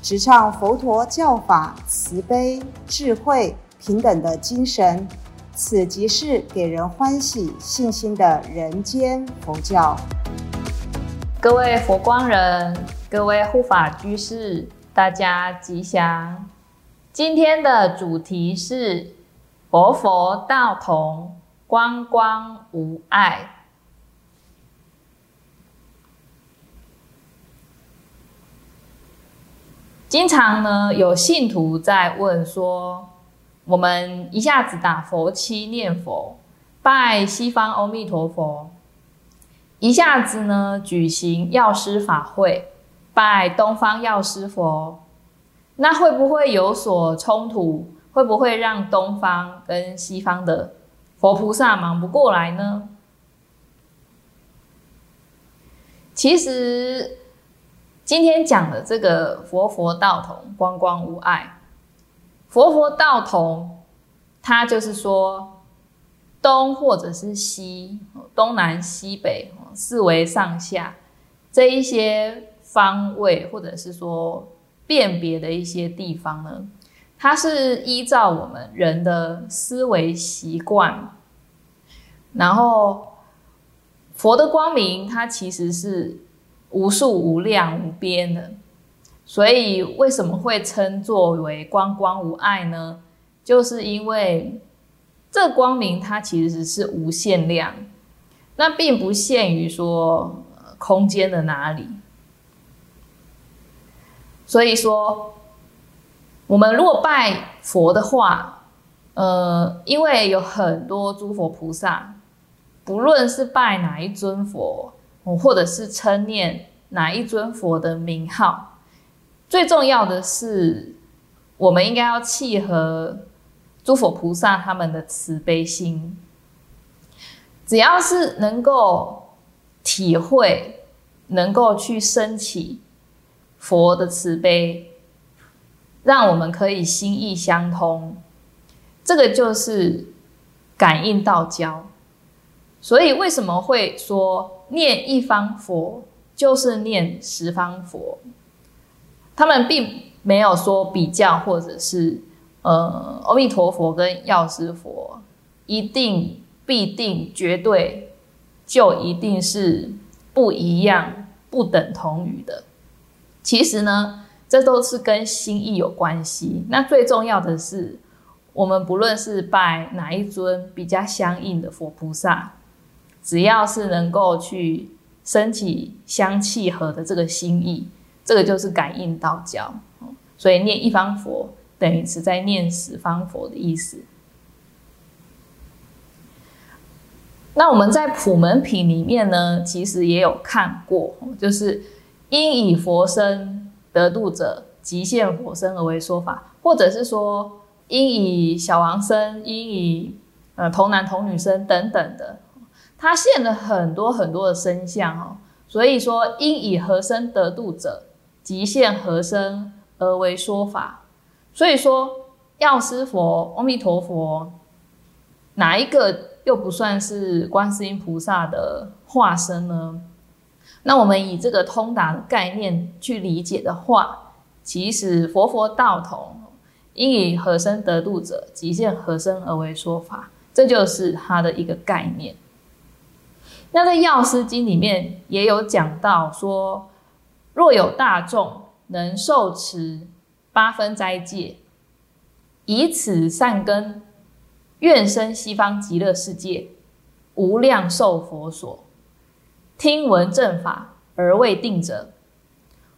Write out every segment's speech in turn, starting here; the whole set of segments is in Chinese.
直唱佛陀教法慈悲、智慧、平等的精神。此即是给人欢喜、信心的人间佛教。各位佛光人，各位护法居士，大家吉祥。今天的主题是佛佛道同，光光无碍。经常呢，有信徒在问说。我们一下子打佛七念佛，拜西方阿弥陀佛；一下子呢举行药师法会，拜东方药师佛。那会不会有所冲突？会不会让东方跟西方的佛菩萨忙不过来呢？其实今天讲的这个佛佛道同，光光无碍。佛佛道同，它就是说东或者是西，东南西北四维上下这一些方位，或者是说辨别的一些地方呢，它是依照我们人的思维习惯，然后佛的光明，它其实是无数无量无边的。所以为什么会称作为光光无碍呢？就是因为这光明它其实是无限量，那并不限于说空间的哪里。所以说，我们如果拜佛的话，呃，因为有很多诸佛菩萨，不论是拜哪一尊佛，或者是称念哪一尊佛的名号。最重要的是，我们应该要契合诸佛菩萨他们的慈悲心。只要是能够体会，能够去升起佛的慈悲，让我们可以心意相通，这个就是感应道交。所以为什么会说念一方佛就是念十方佛？他们并没有说比较，或者是呃，阿弥陀佛跟药师佛一定必定绝对就一定是不一样、不等同于的。其实呢，这都是跟心意有关系。那最重要的是，我们不论是拜哪一尊比较相应的佛菩萨，只要是能够去升起相契合的这个心意。这个就是感应道交，所以念一方佛等于是在念十方佛的意思。那我们在普门品里面呢，其实也有看过，就是因以佛身得度者，即现佛身而为说法，或者是说因以小王身，因以呃童男童女身等等的，他现了很多很多的身相哦。所以说因以何身得度者。即现和身而为说法，所以说药师佛、阿弥陀佛，哪一个又不算是观世音菩萨的化身呢？那我们以这个通达的概念去理解的话，其实佛佛道同，应以和身得度者，即现和身而为说法，这就是它的一个概念。那在药师经里面也有讲到说。若有大众能受持八分斋戒，以此善根，愿生西方极乐世界，无量寿佛所。听闻正法而未定者，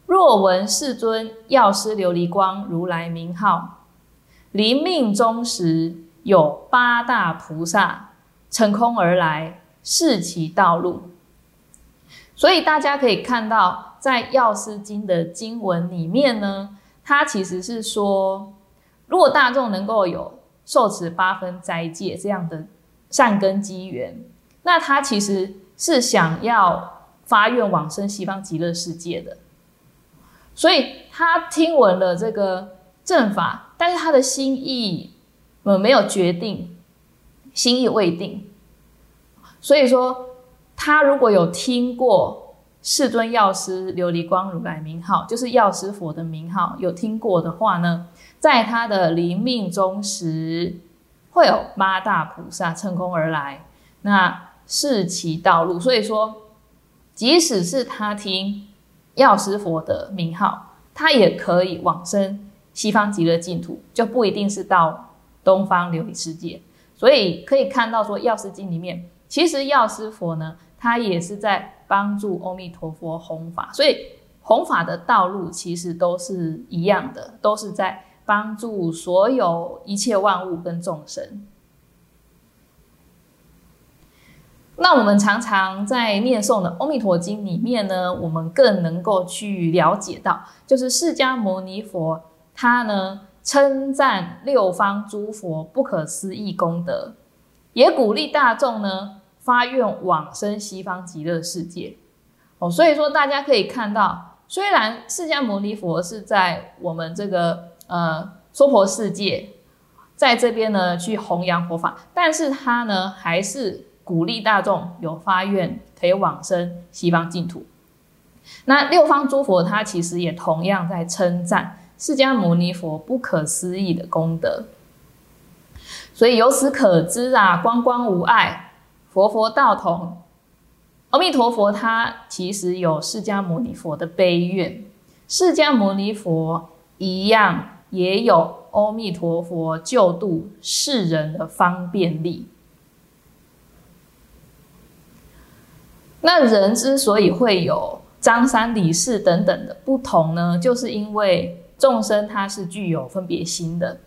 若闻世尊药师琉璃光如来名号，临命终时有八大菩萨乘空而来，示其道路。所以大家可以看到。在药师经的经文里面呢，它其实是说，如果大众能够有受持八分斋戒这样的善根机缘，那他其实是想要发愿往生西方极乐世界的。所以他听闻了这个正法，但是他的心意呃没有决定，心意未定。所以说，他如果有听过世尊药师琉璃光如来名号，就是药师佛的名号，有听过的话呢，在他的临命终时，会有八大菩萨乘空而来，那示其道路。所以说，即使是他听药师佛的名号，他也可以往生西方极乐净土，就不一定是到东方琉璃世界。所以可以看到说，药师经里面。其实药师佛呢，他也是在帮助阿弥陀佛弘法，所以弘法的道路其实都是一样的，都是在帮助所有一切万物跟众生。那我们常常在念诵的《阿弥陀经》里面呢，我们更能够去了解到，就是释迦牟尼佛他呢称赞六方诸佛不可思议功德，也鼓励大众呢。发愿往生西方极乐世界，哦，所以说大家可以看到，虽然释迦牟尼佛是在我们这个呃娑婆世界，在这边呢去弘扬佛法，但是他呢还是鼓励大众有发愿可以往生西方净土。那六方诸佛他其实也同样在称赞释迦牟尼佛不可思议的功德，所以由此可知啊，光光无碍。佛佛道同，阿弥陀佛他其实有释迦牟尼佛的悲愿，释迦牟尼佛一样也有阿弥陀佛救度世人的方便力。那人之所以会有张三李四等等的不同呢，就是因为众生他是具有分别心的。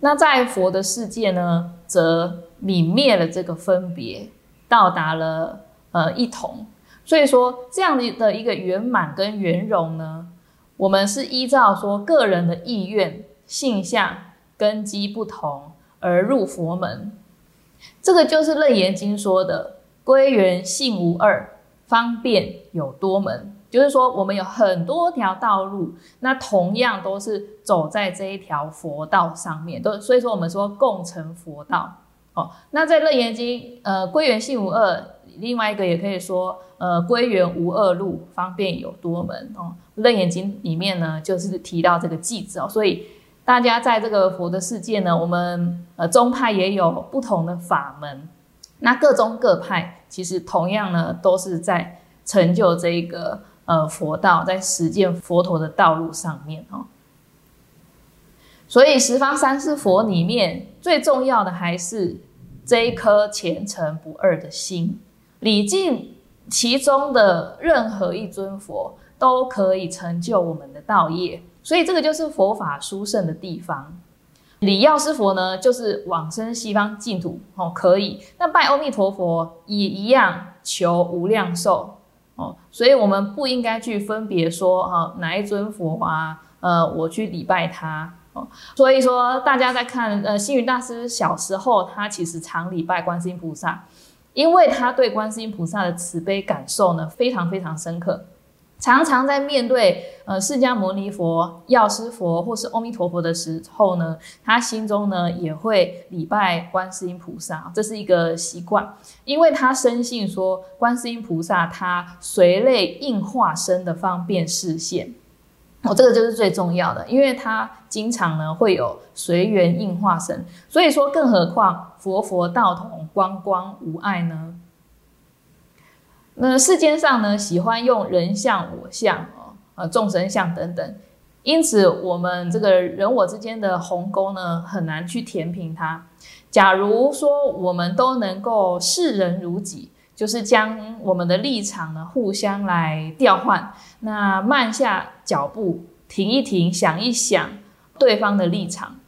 那在佛的世界呢，则泯灭了这个分别，到达了呃一同，所以说这样的的一个圆满跟圆融呢，我们是依照说个人的意愿、性相、根基不同而入佛门，这个就是《楞严经》说的“归元性无二，方便有多门”，就是说我们有很多条道路，那同样都是走在这一条佛道上面，都所以说我们说共成佛道。哦，那在《楞严经》呃，归元性无二，另外一个也可以说，呃，归元无二路，方便有多门哦。《楞严经》里面呢，就是提到这个句子哦，所以大家在这个佛的世界呢，我们呃宗派也有不同的法门，那各宗各派其实同样呢，都是在成就这一个呃佛道，在实践佛陀的道路上面哦。所以十方三世佛里面最重要的还是这一颗虔诚不二的心，礼敬其中的任何一尊佛都可以成就我们的道业。所以这个就是佛法殊胜的地方。礼药师佛呢，就是往生西方净土哦，可以。那拜阿弥陀佛也一样，求无量寿所以我们不应该去分别说哈哪一尊佛啊，呃，我去礼拜他。哦，所以说大家在看，呃，星云大师小时候，他其实常礼拜观世音菩萨，因为他对观世音菩萨的慈悲感受呢，非常非常深刻，常常在面对呃释迦牟尼佛、药师佛或是阿弥陀佛的时候呢，他心中呢也会礼拜观世音菩萨，这是一个习惯，因为他深信说观世音菩萨他随类应化身的方便视线。哦，这个就是最重要的，因为他经常呢会有随缘应化身，所以说更何况佛佛道同光光无碍呢？那世间上呢喜欢用人相我相哦，呃众生相等等，因此我们这个人我之间的鸿沟呢很难去填平它。假如说我们都能够视人如己。就是将我们的立场呢互相来调换，那慢下脚步，停一停，想一想对方的立场。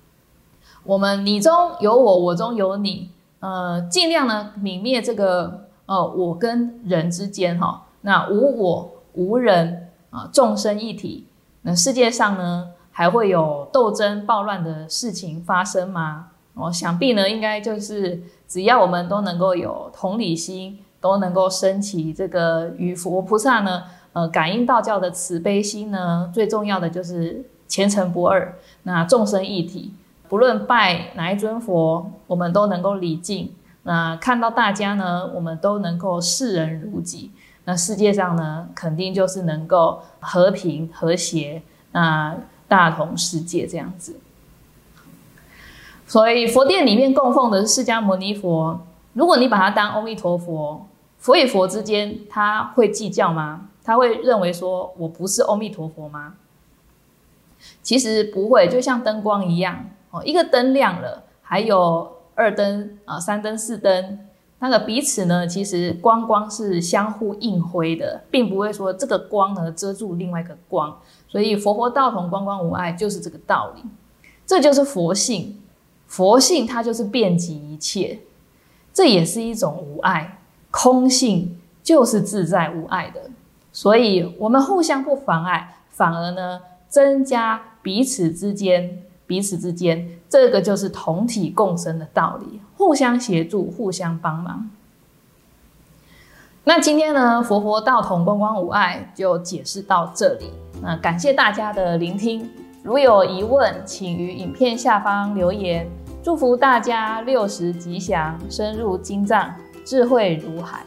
我们你中有我，我中有你，呃，尽量呢泯灭这个呃我跟人之间哈，那无我无人啊，众生一体。那世界上呢还会有斗争暴乱的事情发生吗？哦，想必呢，应该就是只要我们都能够有同理心，都能够升起这个与佛菩萨呢，呃，感应道教的慈悲心呢，最重要的就是虔诚不二，那众生一体，不论拜哪一尊佛，我们都能够礼敬。那看到大家呢，我们都能够视人如己，那世界上呢，肯定就是能够和平和谐，那大同世界这样子。所以佛殿里面供奉的是释迦牟尼佛。如果你把它当阿弥陀佛，佛与佛之间他会计较吗？他会认为说我不是阿弥陀佛吗？其实不会，就像灯光一样哦，一个灯亮了，还有二灯啊、三灯、四灯，那个彼此呢，其实光光是相互映辉的，并不会说这个光呢遮住另外一个光。所以佛佛道同，光光无碍，就是这个道理。这就是佛性。佛性它就是遍及一切，这也是一种无碍。空性就是自在无碍的，所以我们互相不妨碍，反而呢增加彼此之间、彼此之间，这个就是同体共生的道理，互相协助、互相帮忙。那今天呢，佛佛道同、光光无碍就解释到这里。那感谢大家的聆听，如有疑问，请于影片下方留言。祝福大家六十吉祥，深入经藏，智慧如海。